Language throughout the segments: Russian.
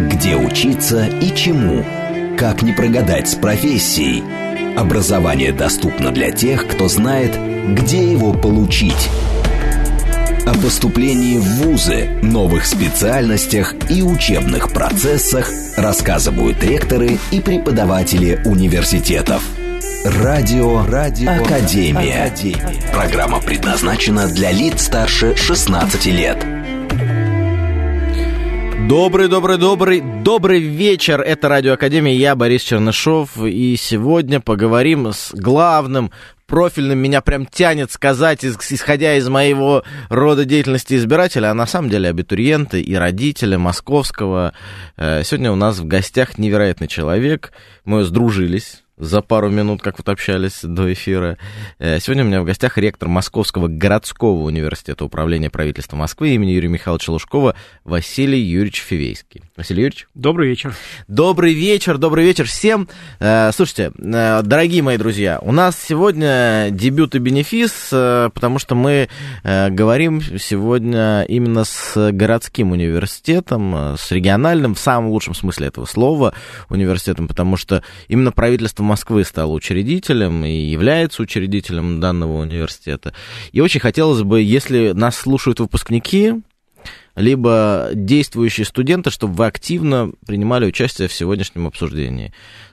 Где учиться и чему? Как не прогадать с профессией? Образование доступно для тех, кто знает, где его получить. О поступлении в ВУЗы, новых специальностях и учебных процессах рассказывают ректоры и преподаватели университетов. Радио, Радио Академия. Академия. Программа предназначена для лиц старше 16 лет. Добрый, добрый, добрый, добрый вечер. Это Радио Академия, я Борис Чернышов. И сегодня поговорим с главным профильным меня прям тянет сказать, исходя из моего рода деятельности избирателя, а на самом деле абитуриенты и родители московского. Э, сегодня у нас в гостях невероятный человек. Мы сдружились за пару минут, как вот общались до эфира. Э, сегодня у меня в гостях ректор Московского городского университета управления правительства Москвы имени Юрия Михайловича Лужкова Василий Юрьевич Фивейский. Василий Юрьевич. Добрый вечер. Добрый вечер, добрый вечер всем. Э, слушайте, э, дорогие мои друзья, у нас сегодня дебют и бенефис, потому что мы говорим сегодня именно с городским университетом, с региональным, в самом лучшем смысле этого слова, университетом, потому что именно правительство Москвы стал учредителем и является учредителем данного университета. И очень хотелось бы, если нас слушают выпускники, либо действующие студенты, чтобы вы активно принимали участие в сегодняшнем обсуждении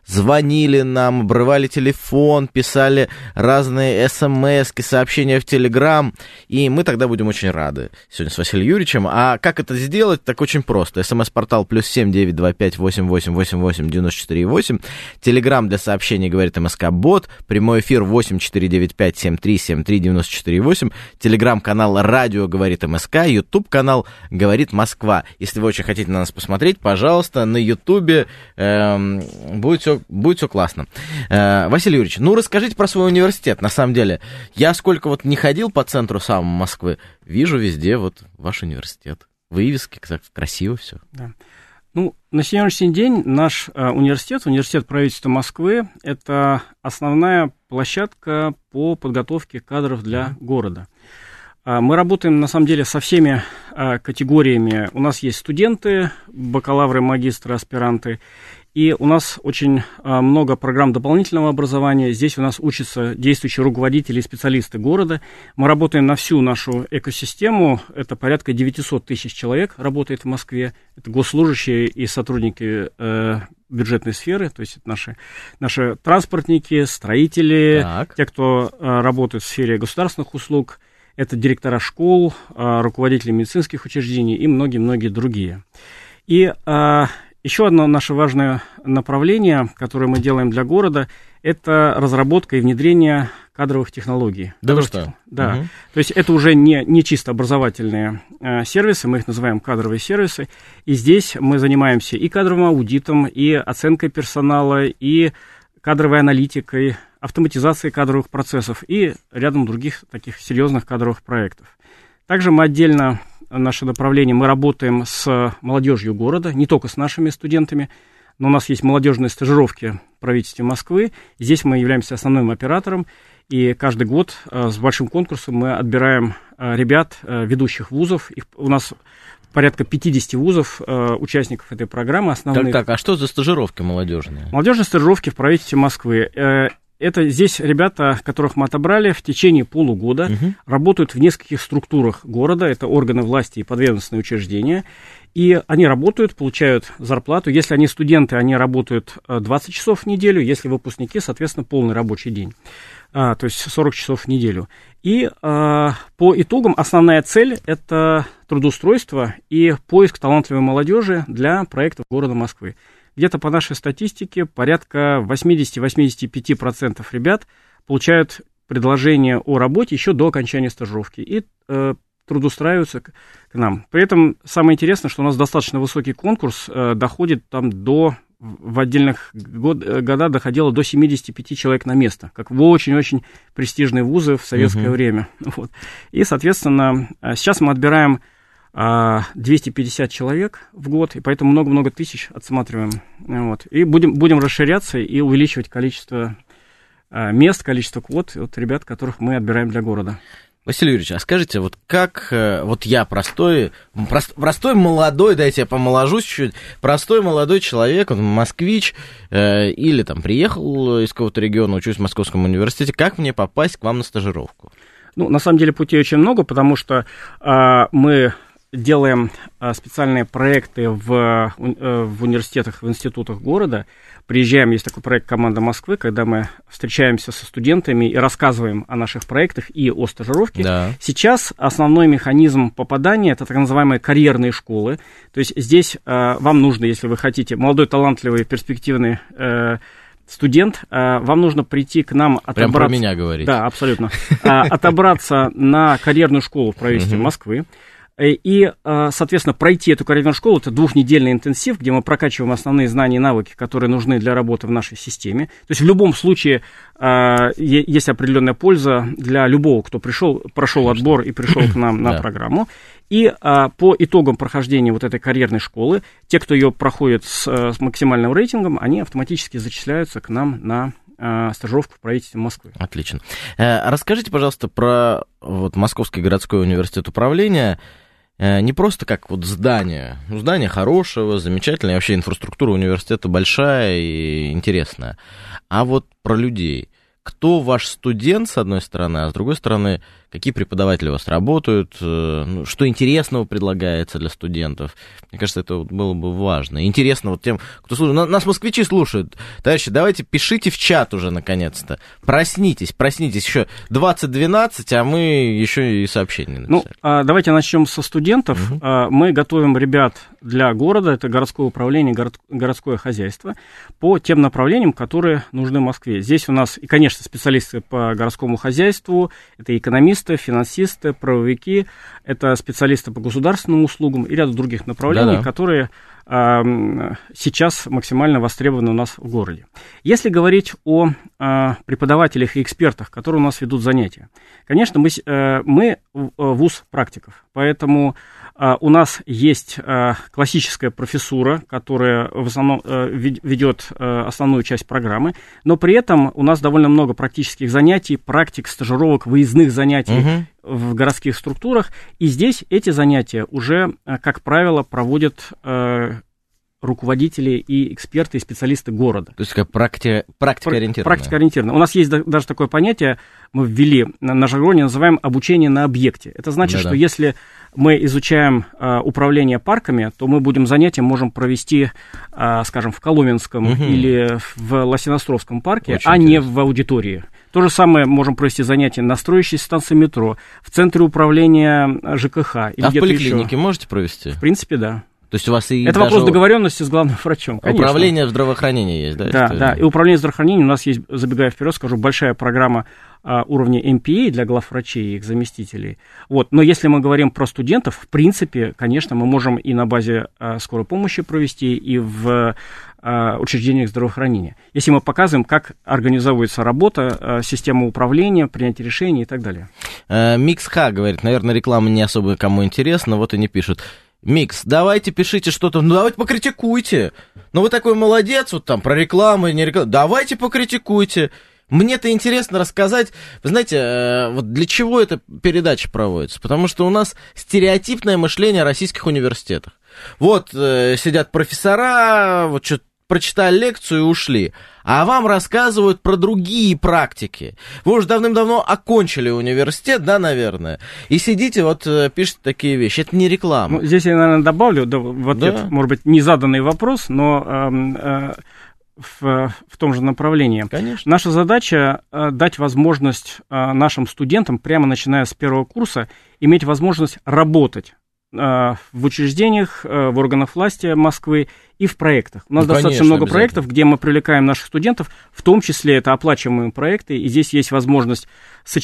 звонили нам, обрывали телефон, писали разные смс сообщения в Телеграм, и мы тогда будем очень рады сегодня с Василием Юрьевичем. А как это сделать? Так очень просто. СМС-портал плюс семь девять два пять восемь восемь восемь восемь девяносто четыре восемь. Телеграм для сообщений говорит МСК Бот. Прямой эфир восемь четыре девять пять семь три семь три девяносто четыре восемь. Телеграм-канал Радио говорит МСК. Ютуб канал говорит Москва. Если вы очень хотите на нас посмотреть, пожалуйста, на Ютубе эм, будет все будет все классно. Э, Василий Юрьевич, ну расскажите про свой университет. На самом деле, я сколько вот не ходил по центру самого Москвы, вижу везде вот ваш университет. Вывески, так красиво все. Да. Ну, на сегодняшний день наш э, университет, университет правительства Москвы, это основная площадка по подготовке кадров для города. Э, мы работаем, на самом деле, со всеми э, категориями. У нас есть студенты, бакалавры, магистры, аспиранты, и у нас очень а, много программ дополнительного образования. Здесь у нас учатся действующие руководители и специалисты города. Мы работаем на всю нашу экосистему. Это порядка 900 тысяч человек работает в Москве. Это госслужащие и сотрудники э, бюджетной сферы, то есть это наши, наши транспортники, строители, так. те, кто э, работает в сфере государственных услуг, это директора школ, э, руководители медицинских учреждений и многие-многие другие. И э, еще одно наше важное направление, которое мы делаем для города, это разработка и внедрение кадровых технологий. Да вы что? Да. Угу. То есть это уже не, не чисто образовательные э, сервисы, мы их называем кадровые сервисы. И здесь мы занимаемся и кадровым аудитом, и оценкой персонала, и кадровой аналитикой, автоматизацией кадровых процессов и рядом других таких серьезных кадровых проектов. Также мы отдельно наше направление. Мы работаем с молодежью города, не только с нашими студентами, но у нас есть молодежные стажировки в правительстве Москвы. Здесь мы являемся основным оператором, и каждый год э, с большим конкурсом мы отбираем э, ребят, э, ведущих вузов. Их, у нас порядка 50 вузов, участников этой программы основных. Так, так, а что за стажировки молодежные? Молодежные стажировки в правительстве Москвы. Это здесь ребята, которых мы отобрали в течение полугода, угу. работают в нескольких структурах города, это органы власти и подведомственные учреждения, и они работают, получают зарплату. Если они студенты, они работают 20 э, часов в неделю, если выпускники, соответственно, полный рабочий день, а, то есть 40 часов в неделю. И а, по итогам основная цель – это трудоустройство и поиск талантливой молодежи для проектов города Москвы где-то по нашей статистике порядка 80-85% ребят получают предложение о работе еще до окончания стажировки и э, трудоустраиваются к, к нам. При этом самое интересное, что у нас достаточно высокий конкурс, э, доходит там до в отдельных год, э, годах доходило до 75 человек на место, как в очень-очень престижные вузы в советское uh-huh. время. Вот. И, соответственно, э, сейчас мы отбираем 250 а, человек в год, и поэтому много-много тысяч отсматриваем. Вот. И будем, будем расширяться и увеличивать количество а, мест, количество квот от ребят, которых мы отбираем для города. Василий Юрьевич, а скажите, вот как, э, вот я простой, прост, простой молодой, дайте я помоложусь чуть, простой молодой человек, он москвич, э, или там приехал из какого-то региона, учусь в Московском университете, как мне попасть к вам на стажировку? Ну, на самом деле путей очень много, потому что э, мы делаем э, специальные проекты в, э, в университетах, в институтах города, приезжаем, есть такой проект «Команда Москвы», когда мы встречаемся со студентами и рассказываем о наших проектах и о стажировке. Да. Сейчас основной механизм попадания – это так называемые карьерные школы. То есть здесь э, вам нужно, если вы хотите, молодой, талантливый, перспективный э, студент, э, вам нужно прийти к нам отобраться... Прям про меня говорить. Да, абсолютно. Э, отобраться на карьерную школу в правительстве Москвы. Э, и, э, соответственно, пройти эту карьерную школу, это двухнедельный интенсив, где мы прокачиваем основные знания и навыки, которые нужны для работы в нашей системе. То есть в любом случае э, есть определенная польза для любого, кто пришел, прошел отбор и пришел к нам на программу. И по итогам прохождения вот этой карьерной школы, те, кто ее проходит с, с максимальным рейтингом, они автоматически зачисляются к нам на стажировку в правительстве Москвы. Отлично. Расскажите, пожалуйста, про вот, Московский городской университет управления. Э, не просто как вот здание. Ну, здание хорошего, замечательное, вообще инфраструктура университета большая и интересная. А вот про людей кто ваш студент, с одной стороны, а с другой стороны, какие преподаватели у вас работают, э, ну, что интересного предлагается для студентов. Мне кажется, это было бы важно. Интересно вот тем, кто слушает. Нас москвичи слушают. Товарищи, давайте пишите в чат уже, наконец-то. Проснитесь, проснитесь. Еще 2012, а мы еще и сообщения написали. Ну, а, давайте начнем со студентов. Угу. Мы готовим ребят для города, это городское управление, город, городское хозяйство, по тем направлениям, которые нужны Москве. Здесь у нас, и, конечно, специалисты по городскому хозяйству, это экономисты, финансисты, правовики, это специалисты по государственным услугам и ряд других направлений, Да-да. которые э, сейчас максимально востребованы у нас в городе. Если говорить о э, преподавателях и экспертах, которые у нас ведут занятия, конечно, мы, э, мы вуз практиков, поэтому а, у нас есть а, классическая профессура, которая в основном э, ведет э, основную часть программы, но при этом у нас довольно много практических занятий, практик, стажировок, выездных занятий угу. в городских структурах. И здесь эти занятия уже, э, как правило, проводят руководители и эксперты и специалисты города. То есть как практи... практика ориентированная. Практика ориентированная. У нас есть даже такое понятие, мы ввели на жаргоне, называем обучение на объекте. Это значит, Да-да. что если мы изучаем э, управление парками, то мы будем занятия можем провести, э, скажем, в Коломенском угу. или в Лосиностровском парке, Очень а интересно. не в аудитории. То же самое можем провести занятия на строящейся станции метро, в центре управления ЖКХ. Или а в поликлинике еще. можете провести? В принципе, да. То есть у вас и Это вопрос договоренности с главным врачом. Конечно. Управление здравоохранения есть, да? Да, да. И управление здравоохранения у нас есть, забегая вперед, скажу, большая программа а, уровня MPA для главврачей и их заместителей. Вот. Но если мы говорим про студентов, в принципе, конечно, мы можем и на базе а, скорой помощи провести, и в а, учреждениях здравоохранения. Если мы показываем, как организовывается работа, система управления, принятие решений и так далее. Э, Микс Х говорит, наверное, реклама не особо кому интересна, вот и не пишут. Микс, давайте пишите что-то, ну давайте покритикуйте. Ну вы такой молодец, вот там про рекламу, не рекламу. Давайте покритикуйте. Мне-то интересно рассказать, вы знаете, э, вот для чего эта передача проводится? Потому что у нас стереотипное мышление о российских университетах. Вот э, сидят профессора, вот что-то прочитали лекцию и ушли. А вам рассказывают про другие практики. Вы уже давным-давно окончили университет, да, наверное. И сидите, вот э, пишете такие вещи. Это не реклама. Ну, здесь я, наверное, добавлю да, в ответ, да. может быть, незаданный вопрос, но э, э, в, в том же направлении. Конечно. Наша задача э, дать возможность э, нашим студентам, прямо начиная с первого курса, иметь возможность работать э, в учреждениях, э, в органах власти Москвы и в проектах. У нас ну, достаточно много проектов, где мы привлекаем наших студентов, в том числе это оплачиваемые проекты, и здесь есть возможность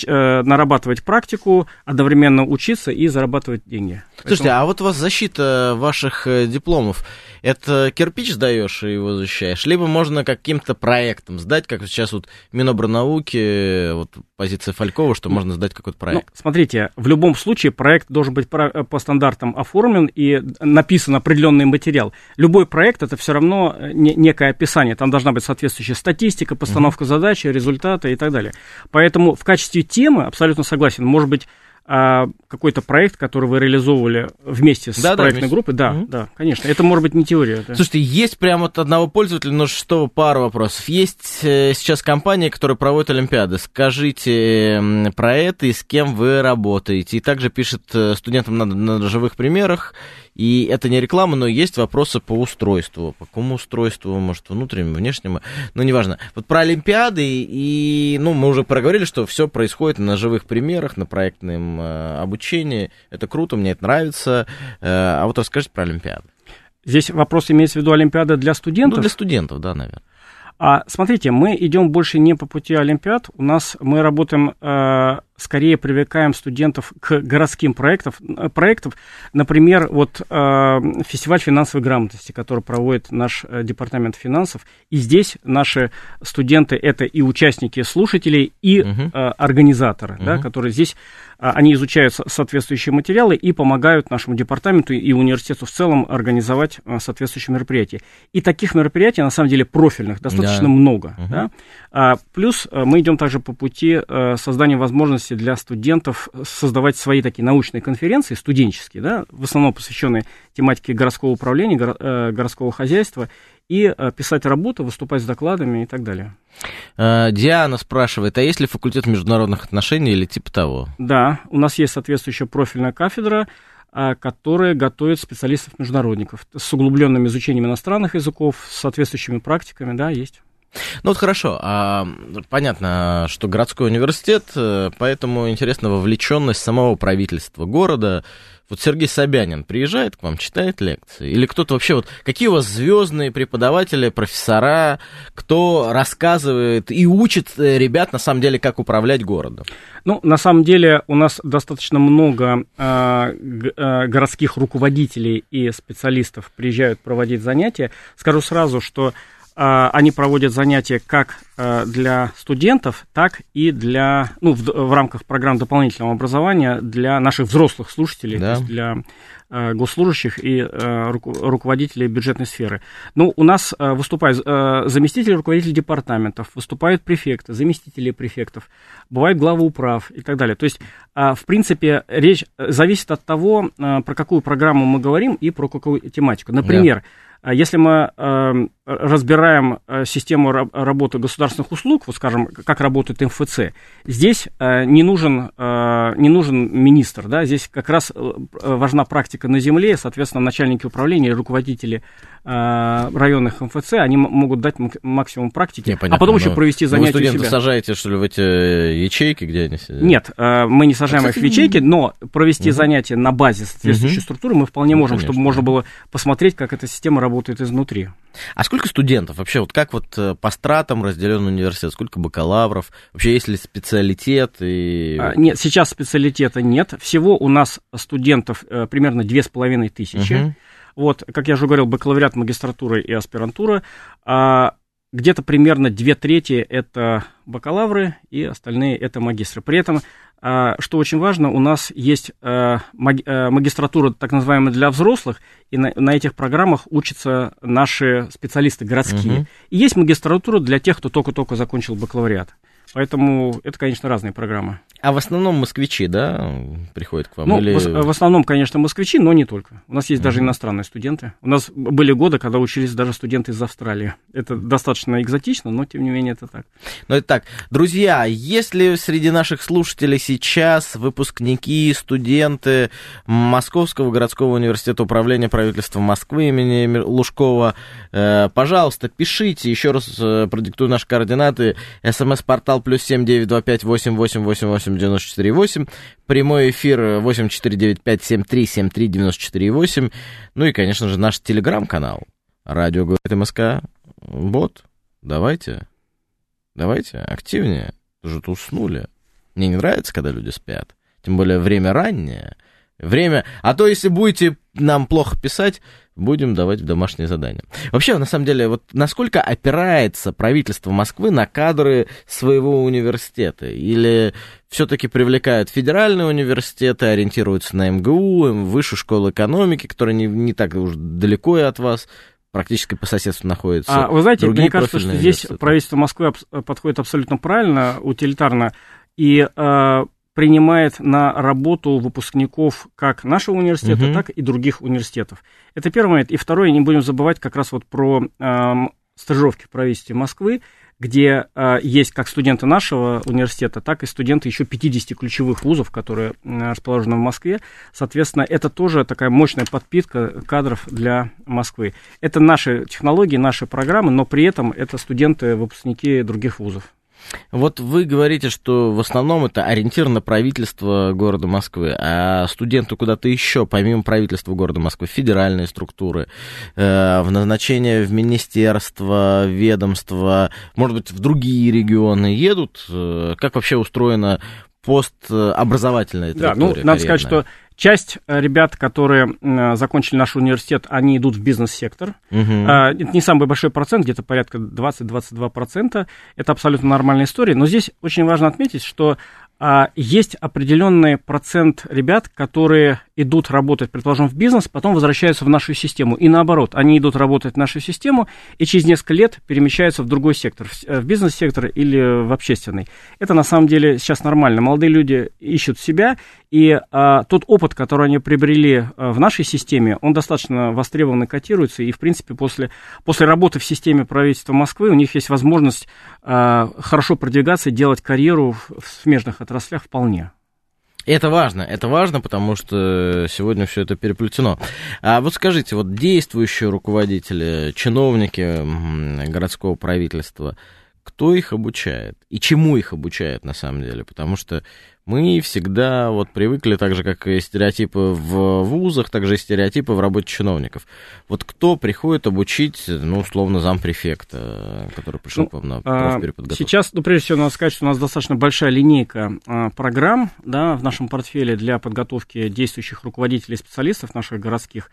э, нарабатывать практику, одновременно учиться и зарабатывать деньги. Слушайте, Поэтому... а вот у вас защита ваших э, дипломов, это кирпич сдаешь и его защищаешь, либо можно каким-то проектом сдать, как сейчас вот Минобрнауки, вот позиция Фалькова, что можно сдать какой-то проект. Ну, смотрите, в любом случае проект должен быть по стандартам оформлен и написан определенный материал. Любой проект проект это все равно э, не, некое описание. Там должна быть соответствующая статистика, постановка mm-hmm. задачи, результаты и так далее. Поэтому в качестве темы, абсолютно согласен, может быть а, какой-то проект, который вы реализовывали вместе с да, проектной да, группой, да, угу. да, конечно. Это может быть не теория. Да. Слушайте, есть прямо от одного пользователя, но что, пару вопросов. Есть э, сейчас компания, которая проводит Олимпиады. Скажите про это и с кем вы работаете. И также пишет э, студентам на, на живых примерах и это не реклама, но есть вопросы по устройству. По какому устройству, может, внутреннему, внешнему, ну, неважно. Вот про Олимпиады, и, ну, мы уже проговорили, что все происходит на живых примерах, на проектном э, обучении. Это круто, мне это нравится. Э, а вот расскажите про Олимпиады. Здесь вопрос имеется в виду Олимпиада для студентов? Ну, для студентов, да, наверное. А смотрите, мы идем больше не по пути Олимпиад. У нас мы работаем э, скорее привлекаем студентов к городским проектам, э, проектам. Например, вот э, фестиваль финансовой грамотности, который проводит наш э, департамент финансов. И здесь наши студенты это и участники, слушатели, и uh-huh. э, организаторы, uh-huh. да, которые здесь они изучают соответствующие материалы и помогают нашему департаменту и университету в целом организовать э, соответствующие мероприятия. И таких мероприятий, на самом деле, профильных достаточно yeah. много. Uh-huh. Да? А, плюс э, мы идем также по пути создания возможности для студентов создавать свои такие научные конференции, студенческие, да, в основном посвященные тематике городского управления, э, городского хозяйства, и э, писать работу, выступать с докладами и так далее. Э, Диана спрашивает, а есть ли факультет международных отношений или типа того? Да, у нас есть соответствующая профильная кафедра, которая готовит специалистов-международников с углубленным изучением иностранных языков, с соответствующими практиками, да, есть. Ну вот хорошо, а, понятно, что городской университет, э, поэтому интересна вовлеченность самого правительства города. Вот Сергей Собянин приезжает к вам, читает лекции? Или кто-то вообще, вот какие у вас звездные преподаватели, профессора, кто рассказывает и учит э, ребят, на самом деле, как управлять городом? Ну, на самом деле, у нас достаточно много э, э, городских руководителей и специалистов приезжают проводить занятия. Скажу сразу, что они проводят занятия как э, для студентов, так и для, ну, в, в рамках программ дополнительного образования для наших взрослых слушателей, да. то есть для э, госслужащих и э, руководителей бюджетной сферы. Ну, у нас выступают заместители руководителей департаментов, выступают префекты, заместители префектов, бывают главы управ и так далее. То есть, в принципе, речь зависит от того, про какую программу мы говорим и про какую тематику. Например, да а если мы э, разбираем э, систему работы государственных услуг, вот скажем, как работает МФЦ, здесь э, не, нужен, э, не нужен министр, да, здесь как раз важна практика на земле, соответственно, начальники управления, руководители э, районных МФЦ, они могут дать максимум практики, не, понятно, а потом еще провести занятия вы студенты сажаете, что ли, в эти ячейки, где они сидят? Нет, мы не сажаем а, кстати, их в ячейки, но провести угу. занятия на базе соответствующей угу. структуры мы вполне ну, можем, конечно. чтобы можно было посмотреть, как эта система работает работает изнутри. А сколько студентов вообще? Вот как вот э, по стратам разделен университет? Сколько бакалавров? Вообще есть ли специалитет? И... А, нет, сейчас специалитета нет. Всего у нас студентов э, примерно две с половиной тысячи. Угу. Вот, как я уже говорил, бакалавриат, магистратура и аспирантура. А где-то примерно две трети это бакалавры, и остальные это магистры. При этом что очень важно, у нас есть э, э, магистратура, так называемая, для взрослых, и на, на этих программах учатся наши специалисты городские. Угу. И есть магистратура для тех, кто только-только закончил бакалавриат. Поэтому это, конечно, разные программы. А в основном москвичи, да, приходят к вам? Ну, или... в, основном, конечно, москвичи, но не только. У нас есть даже иностранные студенты. У нас были годы, когда учились даже студенты из Австралии. Это достаточно экзотично, но тем не менее это так. Ну, это так. Друзья, если среди наших слушателей сейчас выпускники, студенты Московского городского университета управления правительства Москвы имени Лужкова, э, пожалуйста, пишите, еще раз э, продиктую наши координаты, смс-портал плюс семь девять два пять восемь восемь восемь восемь 94,8. Прямой эфир 8495-7373-94,8. Ну и, конечно же, наш телеграм-канал. Радио говорит МСК. Бот. Давайте. Давайте. Активнее. Уже уснули. Мне не нравится, когда люди спят. Тем более время раннее. Время... А то, если будете нам плохо писать, будем давать в домашнее задание. Вообще, на самом деле, вот насколько опирается правительство Москвы на кадры своего университета? Или все-таки привлекают федеральные университеты, ориентируются на МГУ, высшую школу экономики, которая не, не так уж далеко и от вас, практически по соседству находится. А, вы знаете, мне кажется, что здесь правительство Москвы подходит абсолютно правильно, утилитарно. И э, принимает на работу выпускников как нашего университета, угу. так и других университетов. Это первый момент. И второе, не будем забывать как раз вот про э, стажировки в правительстве Москвы, где э, есть как студенты нашего университета, так и студенты еще 50 ключевых вузов, которые э, расположены в Москве. Соответственно, это тоже такая мощная подпитка кадров для Москвы. Это наши технологии, наши программы, но при этом это студенты, выпускники других вузов. Вот вы говорите, что в основном это ориентир на правительство города Москвы, а студенты куда-то еще, помимо правительства города Москвы, федеральные структуры, э, в назначение в министерство, ведомство, может быть, в другие регионы едут? Э, как вообще устроена постобразовательная Да, ну, надо карьерная? сказать, что Часть э, ребят, которые закончили наш университет, они идут в бизнес-сектор. Угу. Это не самый большой процент, где-то порядка 20-22%. Это абсолютно нормальная история. Но здесь очень важно отметить, что а, есть определенный процент ребят, которые идут работать, предположим, в бизнес, потом возвращаются в нашу систему. И наоборот, они идут работать в нашу систему и через несколько лет перемещаются в другой сектор, в э, бизнес-сектор или в общественный. Это на самом деле сейчас нормально. Молодые люди ищут себя, и а, тот опыт, который они приобрели а, в нашей системе, он достаточно востребован и котируется. И, в принципе, после, после работы в системе правительства Москвы у них есть возможность а, хорошо продвигаться делать карьеру в, в смежных отраслях вполне. Это важно, это важно, потому что сегодня все это переплетено. А вот скажите, вот действующие руководители, чиновники городского правительства, кто их обучает и чему их обучает на самом деле? Потому что мы всегда вот привыкли, так же, как и стереотипы в вузах, так же и стереотипы в работе чиновников. Вот кто приходит обучить, ну, условно, зампрефекта, который пришел ну, к вам на а, профпереподготовку? Сейчас, ну, прежде всего, надо сказать, что у нас достаточно большая линейка а, программ, да, в нашем портфеле для подготовки действующих руководителей и специалистов наших городских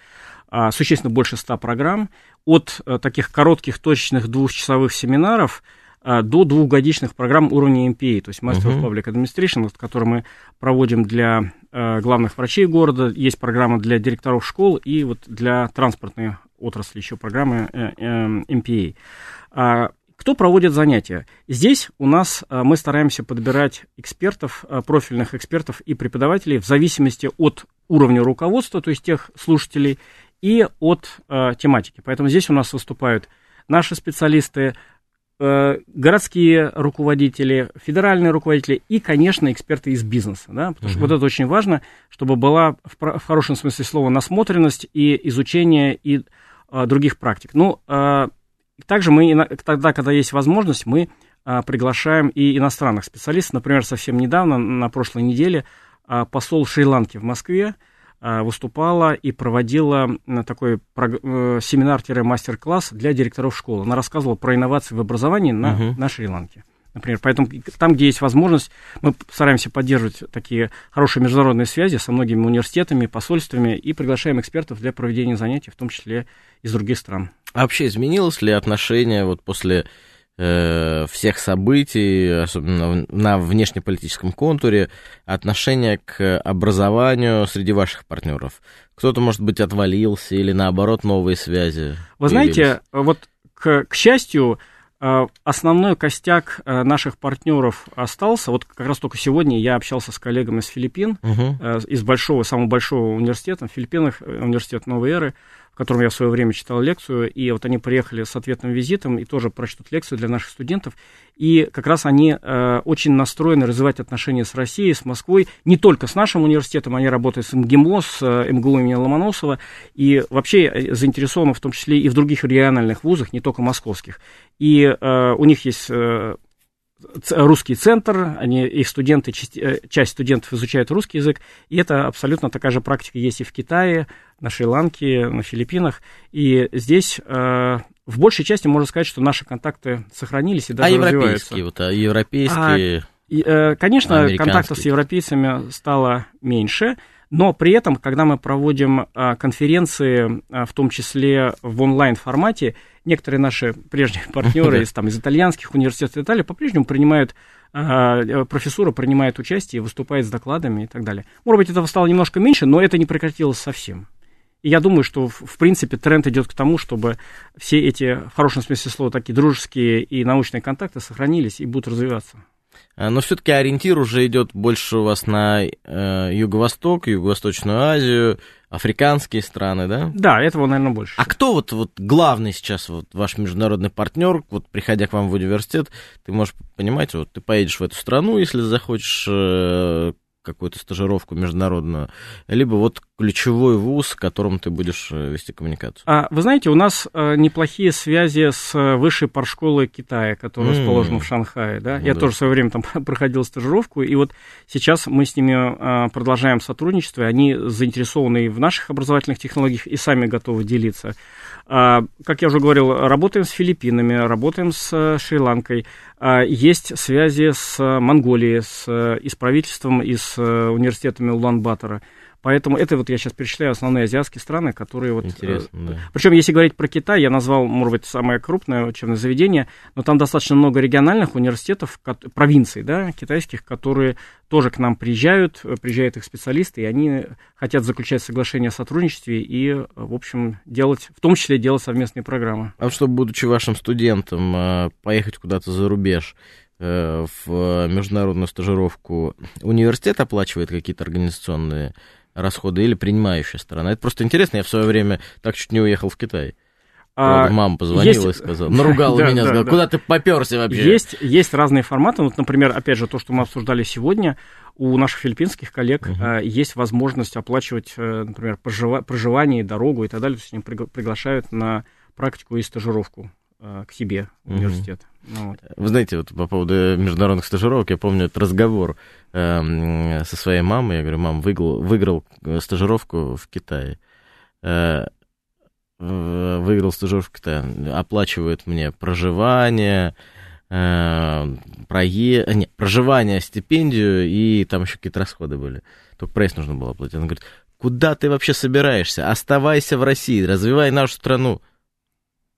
а, существенно больше 100 программ, от а, таких коротких, точечных двухчасовых семинаров – до двухгодичных программ уровня MPA, то есть Master uh-huh. of Public Administration, который мы проводим для э, главных врачей города. Есть программа для директоров школ и вот для транспортной отрасли еще программы э, э, MPA. А, кто проводит занятия? Здесь у нас мы стараемся подбирать экспертов, профильных экспертов и преподавателей в зависимости от уровня руководства, то есть тех слушателей, и от тематики. Поэтому здесь у нас выступают наши специалисты, городские руководители, федеральные руководители и, конечно, эксперты из бизнеса, да, потому uh-huh. что вот это очень важно, чтобы была в, в хорошем смысле слова насмотренность и изучение и а, других практик. Ну, а, также мы тогда, когда есть возможность, мы а, приглашаем и иностранных специалистов. Например, совсем недавно, на прошлой неделе, а, посол Шри-Ланки в Москве выступала и проводила такой э, семинар-мастер-класс для директоров школы. Она рассказывала про инновации в образовании на, uh-huh. на Шри-Ланке. Например, поэтому там, где есть возможность, мы стараемся поддерживать такие хорошие международные связи со многими университетами, посольствами и приглашаем экспертов для проведения занятий, в том числе из других стран. А вообще изменилось ли отношение вот после всех событий, особенно на внешнеполитическом контуре, отношение к образованию среди ваших партнеров? Кто-то, может быть, отвалился или, наоборот, новые связи? Вы появились? знаете, вот, к, к счастью, э, основной костяк э, наших партнеров остался. Вот как раз только сегодня я общался с коллегами из Филиппин, угу. из большого, самого большого университета, в Филиппинах, университет Новой Эры, в котором я в свое время читал лекцию, и вот они приехали с ответным визитом и тоже прочтут лекцию для наших студентов, и как раз они э, очень настроены развивать отношения с Россией, с Москвой, не только с нашим университетом, они работают с МГИМО, с э, МГУ имени Ломоносова, и вообще э, заинтересованы в том числе и в других региональных вузах, не только московских. И э, у них есть... Э, русский центр, они, их студенты, э, часть студентов изучают русский язык, и это абсолютно такая же практика есть и в Китае, на Шри-Ланке, на Филиппинах, и здесь э, в большей части можно сказать, что наши контакты сохранились и даже а европейские, вот, а европейские... А, и, э, конечно, контактов с европейцами стало меньше, но при этом, когда мы проводим а, конференции, а, в том числе в онлайн-формате, некоторые наши прежние партнеры из, там, из итальянских университетов и Италии по-прежнему принимают а, э, профессура принимает участие, выступает с докладами и так далее. Может быть, этого стало немножко меньше, но это не прекратилось совсем. И я думаю, что, в принципе, тренд идет к тому, чтобы все эти, в хорошем смысле слова, такие дружеские и научные контакты сохранились и будут развиваться. А, но все-таки ориентир уже идет больше у вас на э, Юго-Восток, Юго-Восточную Азию, африканские страны, да? Да, этого, наверное, больше. А кто вот, вот главный сейчас вот ваш международный партнер, вот приходя к вам в университет, ты можешь понимать, вот ты поедешь в эту страну, если захочешь э, какую-то стажировку международную, либо вот ключевой вуз, с которым ты будешь э, вести коммуникацию? А, вы знаете, у нас а, неплохие связи с э, высшей паршколой Китая, которая mm. расположена в Шанхае. Да? Ну, Я да. тоже в свое время там проходил стажировку, и вот сейчас мы с ними а, продолжаем сотрудничество, и они заинтересованы в наших образовательных технологиях и сами готовы делиться. А, как я уже говорил, работаем с Филиппинами, работаем с Шри-Ланкой, а, есть связи с Монголией, с, и с правительством, и с университетами Улан-Батора. Поэтому это вот я сейчас перечисляю основные азиатские страны, которые вот... Интересно, э, да. Причем, если говорить про Китай, я назвал, может быть, самое крупное учебное заведение, но там достаточно много региональных университетов, провинций, да, китайских, которые тоже к нам приезжают, э, приезжают их специалисты, и они хотят заключать соглашение о сотрудничестве и, э, в общем, делать, в том числе делать совместные программы. А чтобы, будучи вашим студентом, поехать куда-то за рубеж, в международную стажировку, университет оплачивает какие-то организационные расходы или принимающая сторона. Это просто интересно. Я в свое время так чуть не уехал в Китай. А, мама позвонила есть... и сказала, наругала да, меня, да, сказала, куда да. ты поперся вообще? Есть, есть разные форматы. Вот, например, опять же, то, что мы обсуждали сегодня, у наших филиппинских коллег uh-huh. а, есть возможность оплачивать, а, например, прожива- проживание, дорогу и так далее. То есть они пригла- приглашают на практику и стажировку к себе в университет. Ну, вот. Вы знаете, вот по поводу международных стажировок, я помню этот разговор э, со своей мамой. Я говорю, мам, выиграл, выиграл стажировку в Китае. Э, выиграл стажировку в Китае. Оплачивают мне проживание, э, прое... Нет, проживание, стипендию, и там еще какие-то расходы были. Только прайс нужно было оплатить. Она говорит, куда ты вообще собираешься? Оставайся в России, развивай нашу страну.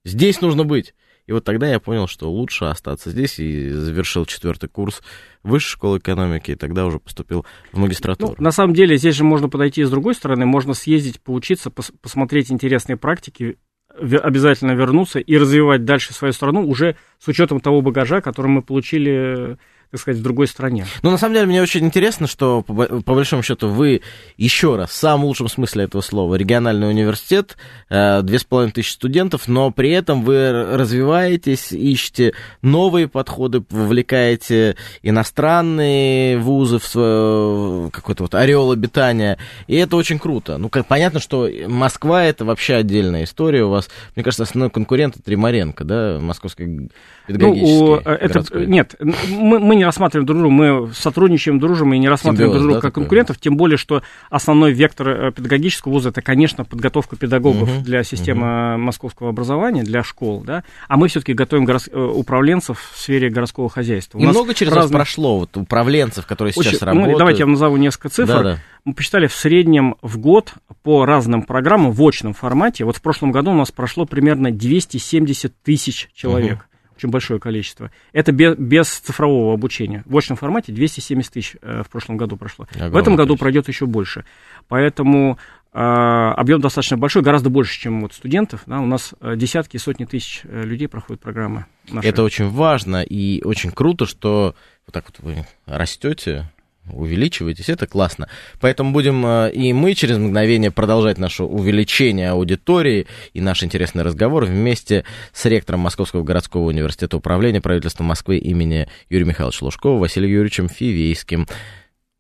Здесь нужно быть. И вот тогда я понял, что лучше остаться здесь и завершил четвертый курс высшей школы экономики, и тогда уже поступил в магистратуру. Ну, на самом деле, здесь же можно подойти с другой стороны, можно съездить, поучиться, пос посмотреть интересные практики, обязательно вернуться и развивать дальше свою страну уже с учетом того багажа, который мы получили так сказать, в другой стране. Ну, на самом деле, мне очень интересно, что, по, по большому счету, вы еще раз, в самом лучшем смысле этого слова, региональный университет, э, две с половиной тысячи студентов, но при этом вы развиваетесь, ищете новые подходы, вовлекаете иностранные вузы в свое какой-то вот ореол обитания, и это очень круто. Ну, как, понятно, что Москва это вообще отдельная история у вас. Мне кажется, основной конкурент это Римаренко, да, московский педагогический. Ну, это, нет, мы, мы не рассматриваем друг друга, мы сотрудничаем, дружим и не рассматриваем Симбиоз, друг друга да, как такое? конкурентов, тем более, что основной вектор э, педагогического вуза это, конечно, подготовка педагогов угу, для системы угу. московского образования, для школ, да, а мы все-таки готовим город... Э, управленцев в сфере городского хозяйства. И много через разных... вас прошло вот, управленцев, которые сейчас Очень... работают? Ну, давайте я назову несколько цифр. Да, да. Мы посчитали в среднем в год по разным программам в очном формате. Вот в прошлом году у нас прошло примерно 270 тысяч человек. Угу очень большое количество. Это без, без цифрового обучения. В очном формате 270 тысяч э, в прошлом году прошло. Огромное в этом году пройдет еще больше. Поэтому э, объем достаточно большой, гораздо больше, чем вот студентов. Да, у нас э, десятки и сотни тысяч э, людей проходят программы. Наши. Это очень важно и очень круто, что вот так вот вы растете, увеличиваетесь, это классно. Поэтому будем э, и мы через мгновение продолжать наше увеличение аудитории и наш интересный разговор вместе с ректором Московского городского университета управления правительства Москвы имени Юрия Михайловича Лужкова Василием Юрьевичем Фивейским.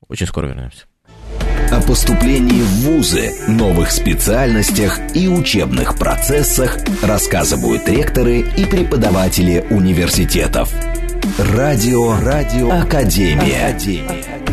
Очень скоро вернемся. О поступлении в ВУЗы, новых специальностях и учебных процессах рассказывают ректоры и преподаватели университетов. Радио, радио, Академия. Академия.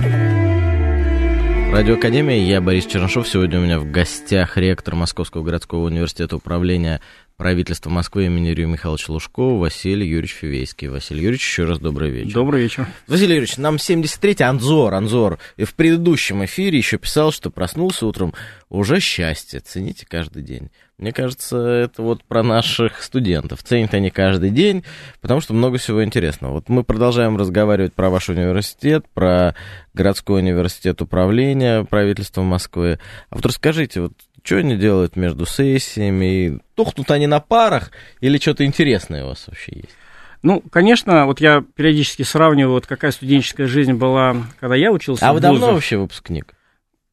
Радио Академия, я Борис Чернышов. Сегодня у меня в гостях ректор Московского городского университета управления правительства Москвы имени Юрия Михайловича Лужкова Василий Юрьевич Фивейский. Василий Юрьевич, еще раз добрый вечер. Добрый вечер. Василий Юрьевич, нам 73-й Анзор, Анзор, и в предыдущем эфире еще писал, что проснулся утром, уже счастье, цените каждый день. Мне кажется, это вот про наших студентов. Ценят они каждый день, потому что много всего интересного. Вот мы продолжаем разговаривать про ваш университет, про городской университет управления правительства Москвы. А вот расскажите, вот что они делают между сессиями? Тухнут они на парах или что-то интересное у вас вообще есть? Ну, конечно, вот я периодически сравниваю, вот какая студенческая жизнь была, когда я учился. А вы давно вообще выпускник?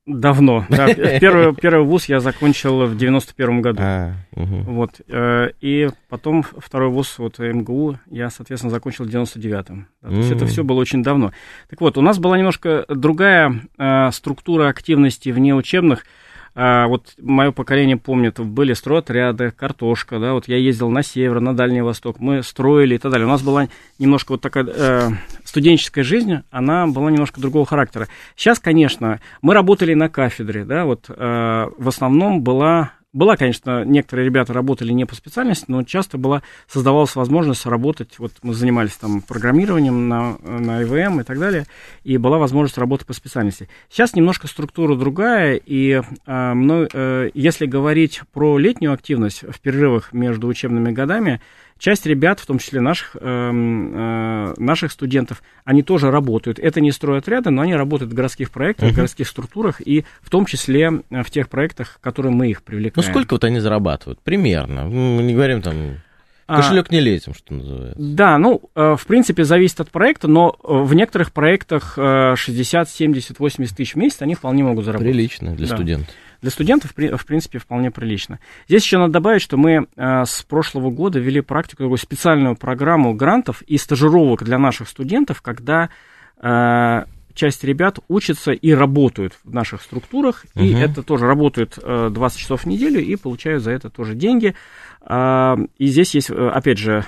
Давно. Да. Первый, первый вуз я закончил в 91 году. А, угу. Вот. Э, и потом второй вуз, вот МГУ, я, соответственно, закончил в 99-м. Да, то есть это все было очень давно. Так вот, у нас была немножко другая э, структура активности вне учебных. А, вот мое поколение помнит, были стройотряды, картошка, да, вот я ездил на север, на Дальний Восток, мы строили и так далее. У нас была немножко вот такая э, студенческая жизнь, она была немножко другого характера. Сейчас, конечно, мы работали на кафедре, да, вот э, в основном была была, конечно, некоторые ребята работали не по специальности, но часто была, создавалась возможность работать, вот мы занимались там программированием на, на IVM и так далее, и была возможность работать по специальности. Сейчас немножко структура другая, и э, мной, э, если говорить про летнюю активность в перерывах между учебными годами, Часть ребят, в том числе наших, э, э, наших студентов, они тоже работают. Это не стройотряды, но они работают в городских проектах, uh-huh. в городских структурах, и в том числе э, в тех проектах, которые мы их привлекаем. Ну, сколько вот они зарабатывают? Примерно. Мы не говорим там... А, кошелек не лезем, что называется. Да, ну, э, в принципе, зависит от проекта, но в некоторых проектах 60, 70, 80 тысяч в месяц они вполне могут заработать. Прилично для да. студентов для студентов, в принципе, вполне прилично. Здесь еще надо добавить, что мы э, с прошлого года ввели практику, такую специальную программу грантов и стажировок для наших студентов, когда э, часть ребят учатся и работают в наших структурах, угу. и это тоже работают 20 э, часов в неделю и получают за это тоже деньги. И здесь есть, опять же,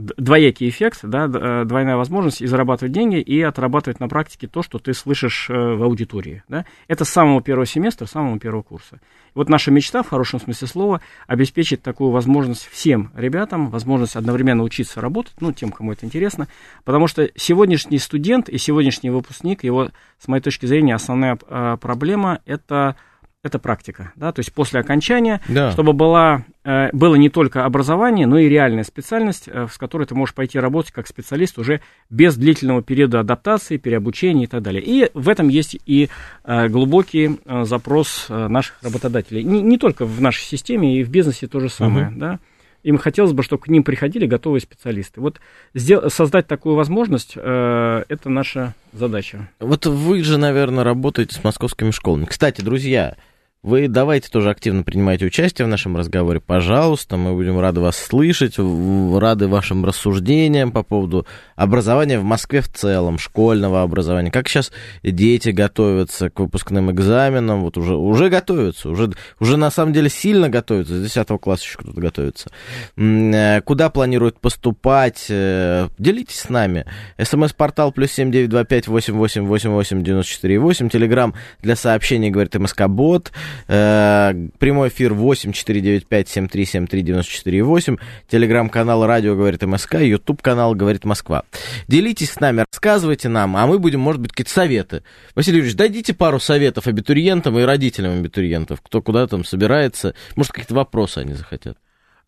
двоякий эффект, да, э, двойная возможность и зарабатывать деньги, и отрабатывать на практике то, что ты слышишь э, в аудитории. Да? Это с самого первого семестра, с самого первого курса. Вот наша мечта, в хорошем смысле слова, обеспечить такую возможность всем ребятам, возможность одновременно учиться работать, ну, тем, кому это интересно, потому что сегодняшний студент и сегодняшний выпускник, его, с моей точки зрения, основная э, проблема – это это практика, да, то есть после окончания, да. чтобы была, э, было не только образование, но и реальная специальность, э, с которой ты можешь пойти работать как специалист уже без длительного периода адаптации, переобучения и так далее. И в этом есть и э, глубокий запрос наших работодателей. Не, не только в нашей системе, и в бизнесе то же самое, угу. да. Им хотелось бы, чтобы к ним приходили готовые специалисты. Вот сдел- создать такую возможность э, это наша задача. Вот вы же, наверное, работаете с московскими школами. Кстати, друзья, вы давайте тоже активно принимайте участие в нашем разговоре, пожалуйста. Мы будем рады вас слышать, рады вашим рассуждениям по поводу образования в Москве в целом, школьного образования. Как сейчас дети готовятся к выпускным экзаменам, вот уже, уже готовятся, уже, уже на самом деле сильно готовятся, с 10 класса еще кто-то готовится. Э, куда планируют поступать? Э, делитесь с нами. СМС-портал плюс семь девять два пять восемь восемь восемь восемь девяносто четыре восемь. Телеграмм для сообщений, говорит МСК Бот. Э, прямой эфир 8 495 7373 94 8. Телеграм-канал Радио говорит МСК. Ютуб канал говорит Москва. Делитесь с нами, рассказывайте нам, а мы будем, может быть, какие-то советы. Василий Юрьевич, дадите пару советов абитуриентам и родителям абитуриентов, кто куда там собирается. Может, какие-то вопросы они захотят.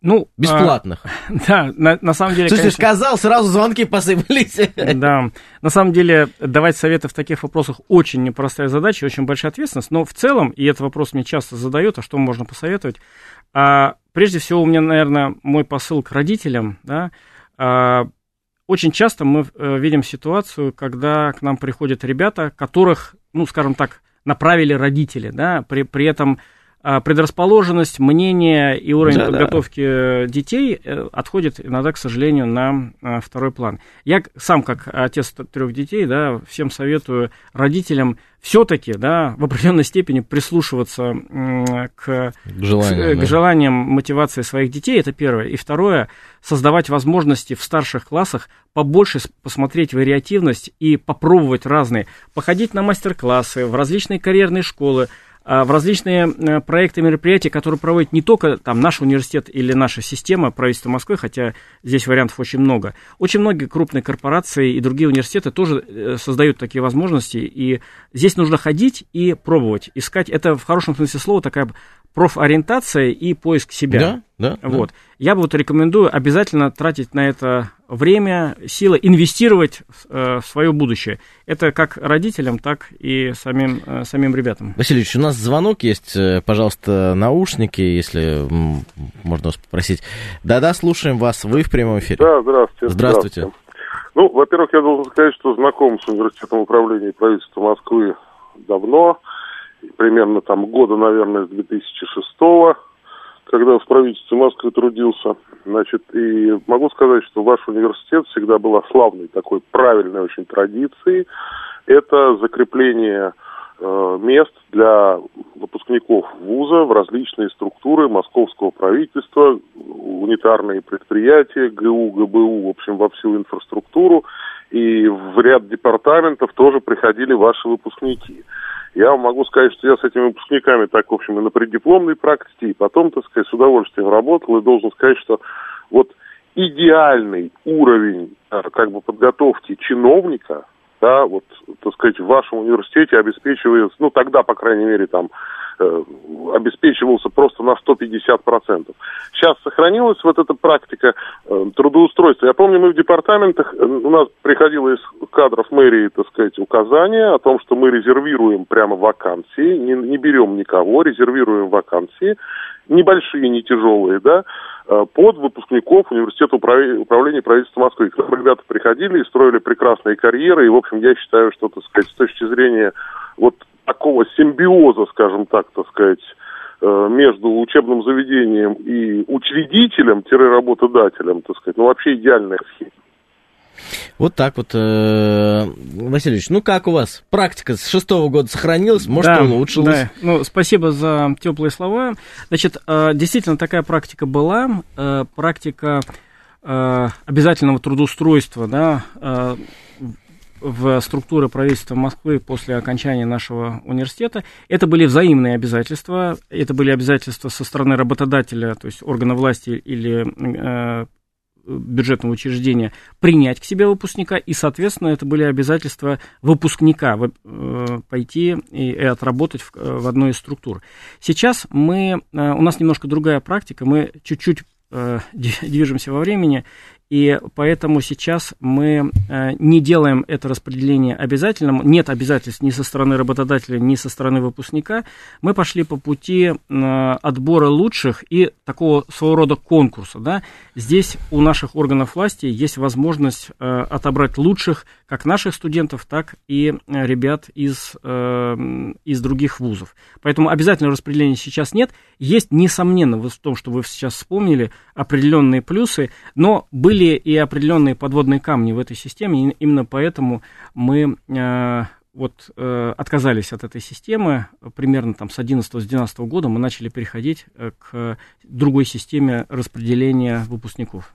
Ну, бесплатных. А, да, на, на самом деле. Слушай, конечно, сказал, сразу звонки посыпались. Да, на самом деле давать советы в таких вопросах очень непростая задача, очень большая ответственность. Но в целом, и этот вопрос мне часто задают, а что можно посоветовать? А, прежде всего, у меня, наверное, мой посыл к родителям, да. А, очень часто мы э, видим ситуацию, когда к нам приходят ребята, которых, ну, скажем так, направили родители, да, при, при этом а, предрасположенность, мнение и уровень да, подготовки да. детей э, отходит иногда, к сожалению, на а, второй план. Я сам, как отец трех детей, да, всем советую родителям все-таки, да, в определенной степени прислушиваться к, к, желаниям, к, да. желаниям мотивации своих детей, это первое. И второе, создавать возможности в старших классах побольше посмотреть вариативность и попробовать разные, походить на мастер-классы, в различные карьерные школы, а, в различные э, проекты, мероприятия, которые проводит не только там наш университет или наша система правительства Москвы, хотя здесь вариантов очень много. Очень многие крупные корпорации и другие университеты тоже э, создают такие возможности, и здесь нужно ходить и пробовать, искать. Это в хорошем смысле слова такая профориентация и поиск себя. Да, да. Вот. Да. Я бы вот рекомендую обязательно тратить на это время, силы, инвестировать э, в свое будущее. Это как родителям, так и самим, э, самим ребятам. Васильевич, у нас звонок есть, э, пожалуйста, наушники, если можно вас попросить. Да-да, слушаем вас, вы в прямом эфире. Да, здравствуйте. Здравствуйте. здравствуйте. Ну, во-первых, я должен сказать, что знаком с университетом управления и правительства Москвы давно, примерно там года, наверное, с 2006 -го когда в правительстве Москвы трудился. Значит, и могу сказать, что ваш университет всегда была славной такой правильной очень традицией. Это закрепление мест для выпускников вуза в различные структуры московского правительства, унитарные предприятия, ГУ, ГБУ, в общем, во всю инфраструктуру. И в ряд департаментов тоже приходили ваши выпускники. Я могу сказать, что я с этими выпускниками так, в общем, и на преддипломной практике, и потом, так сказать, с удовольствием работал, и должен сказать, что вот идеальный уровень э, как бы подготовки чиновника, да, вот, так сказать, в вашем университете обеспечивается, ну, тогда, по крайней мере, там, э, обеспечивался просто на 150%. Сейчас сохранилась вот эта практика э, трудоустройства. Я помню, мы в департаментах, э, у нас приходило из кадров мэрии, так сказать, указание о том, что мы резервируем прямо вакансии, не, не берем никого, резервируем вакансии, небольшие, не тяжелые, да, э, под выпускников университета управления правительства Москвы. К нам ребята приходили и строили прекрасные карьеры, и, в общем, я считаю, что, так сказать, с точки зрения вот такого симбиоза, скажем так, так сказать, э, между учебным заведением и учредителем-работодателем, так сказать, ну, вообще идеальная схема. Вот так вот, э, Васильевич, ну как у вас? Практика с шестого года сохранилась, может, да, улучшилась? Да, ну, спасибо за теплые слова. Значит, э, действительно, такая практика была. Э, практика обязательного трудоустройства, да, в структуры правительства Москвы после окончания нашего университета. Это были взаимные обязательства. Это были обязательства со стороны работодателя, то есть органа власти или бюджетного учреждения принять к себе выпускника, и, соответственно, это были обязательства выпускника э, пойти и, отработать в, э, в одной из структур. Сейчас мы, э, у нас немножко другая практика, мы чуть-чуть движемся во времени, и поэтому сейчас мы э, не делаем это распределение обязательным, нет обязательств ни со стороны работодателя, ни со стороны выпускника. Мы пошли по пути э, отбора лучших и такого своего рода конкурса. Да? Здесь у наших органов власти есть возможность э, отобрать лучших как наших студентов, так и ребят из, из других вузов. Поэтому обязательного распределения сейчас нет. Есть, несомненно, в том, что вы сейчас вспомнили, определенные плюсы, но были были и определенные подводные камни в этой системе, и именно поэтому мы э, вот э, отказались от этой системы примерно там с 11-12 года мы начали переходить э, к другой системе распределения выпускников.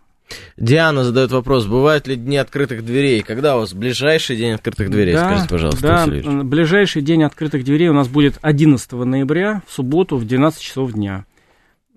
Диана задает вопрос, бывают ли дни открытых дверей? Когда у вас ближайший день открытых дверей, да, скажите, пожалуйста, Да, ближайший день открытых дверей у нас будет 11 ноября, в субботу в 12 часов дня.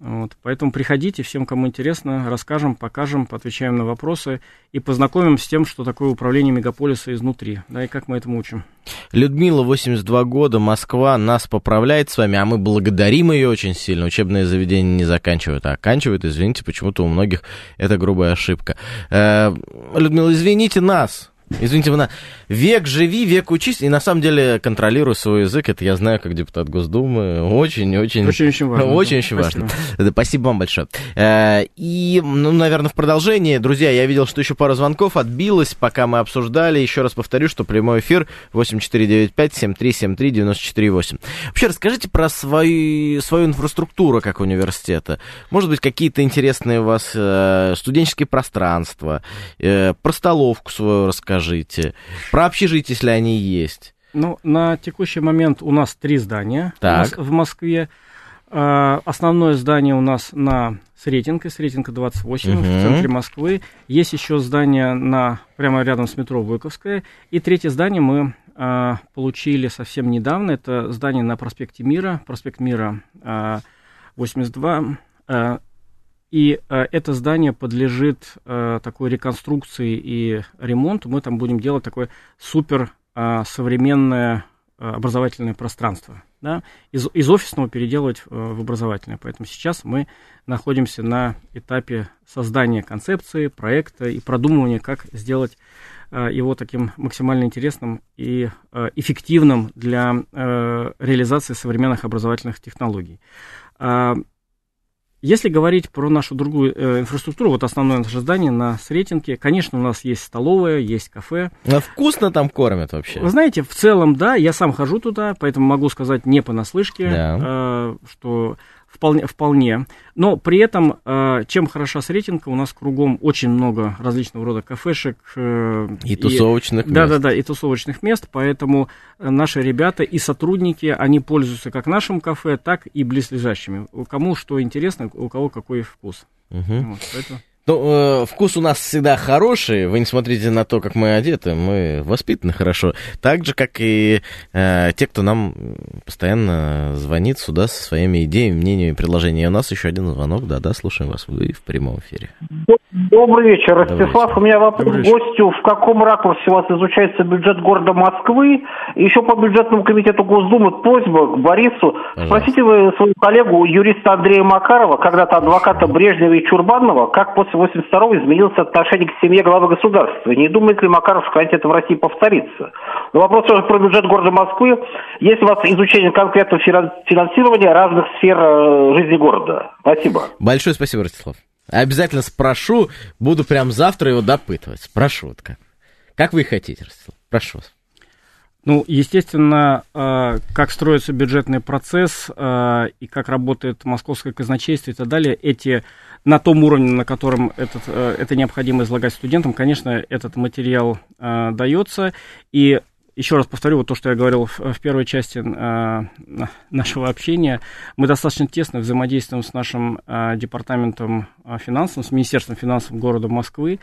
Вот, поэтому приходите, всем, кому интересно, расскажем, покажем, поотвечаем на вопросы и познакомим с тем, что такое управление мегаполиса изнутри, да, и как мы этому учим. Людмила, 82 года, Москва, нас поправляет с вами, а мы благодарим ее очень сильно. Учебные заведения не заканчивают, а оканчивают, извините, почему-то у многих это грубая ошибка. Э, Людмила, извините нас, Извините, вы на век живи, век учись, и на самом деле контролирую свой язык, это я знаю как депутат Госдумы, очень-очень... Очень-очень важно. Очень-очень да. важно. Спасибо. Спасибо вам большое. Э, и, ну, наверное, в продолжение, друзья, я видел, что еще пару звонков отбилось, пока мы обсуждали. Еще раз повторю, что прямой эфир 8495-7373-94-8. Вообще, расскажите про свою, свою инфраструктуру как университета. Может быть, какие-то интересные у вас э, студенческие пространства, э, про столовку свою расскажите расскажите. Про общежитие, если они есть. Ну, на текущий момент у нас три здания так. в Москве. А, основное здание у нас на Сретенко, Сретенко 28 угу. в центре Москвы. Есть еще здание на, прямо рядом с метро Выковское. И третье здание мы а, получили совсем недавно. Это здание на проспекте Мира, проспект Мира а, 82. А, и э, это здание подлежит э, такой реконструкции и ремонту. Мы там будем делать такое супер э, современное образовательное пространство, да, из, из офисного переделывать в образовательное. Поэтому сейчас мы находимся на этапе создания концепции, проекта и продумывания, как сделать его таким максимально интересным и эффективным для реализации современных образовательных технологий. Если говорить про нашу другую э, инфраструктуру, вот основное наше здание на Сретенке, конечно, у нас есть столовая, есть кафе. А вкусно там кормят вообще? Вы знаете, в целом, да, я сам хожу туда, поэтому могу сказать не понаслышке, да. э, что Вполне, вполне. Но при этом, э, чем хороша Сретенка, у нас кругом очень много различного рода кафешек. Э, и, и тусовочных мест. Да-да-да, и тусовочных мест, поэтому э, наши ребята и сотрудники, они пользуются как нашим кафе, так и близлежащими. Кому что интересно, у кого какой вкус. Угу. Вот, поэтому... Ну, э, вкус у нас всегда хороший. Вы не смотрите на то, как мы одеты. Мы воспитаны хорошо. Так же, как и э, те, кто нам постоянно звонит сюда со своими идеями, мнениями, предложениями. У нас еще один звонок. Да-да, слушаем вас. Вы в прямом эфире. Добрый вечер, Ростислав. У меня вопрос к гостю. В каком ракурсе у вас изучается бюджет города Москвы? И еще по бюджетному комитету Госдумы просьба к Борису. Пожалуйста. Спросите вы своего коллегу, юриста Андрея Макарова, когда-то адвоката Брежнева и Чурбанова, как после 82-го изменилось отношение к семье главы государства. Не думает ли Макаров, что это в России повторится? Но вопрос тоже про бюджет города Москвы. Есть у вас изучение конкретного финансирования разных сфер э, жизни города? Спасибо. Большое спасибо, Ростислав. Обязательно спрошу, буду прям завтра его допытывать. Спрошу вот как. Как вы хотите, Ростислав? Прошу вас. Ну, естественно, э, как строится бюджетный процесс э, и как работает московское казначейство и так далее, эти на том уровне, на котором этот, э, это необходимо излагать студентам, конечно, этот материал дается. И еще раз повторю вот то, что я говорил в, в первой части э, нашего общения. Мы достаточно тесно взаимодействуем с нашим э, департаментом э, финансов, с Министерством финансов города Москвы.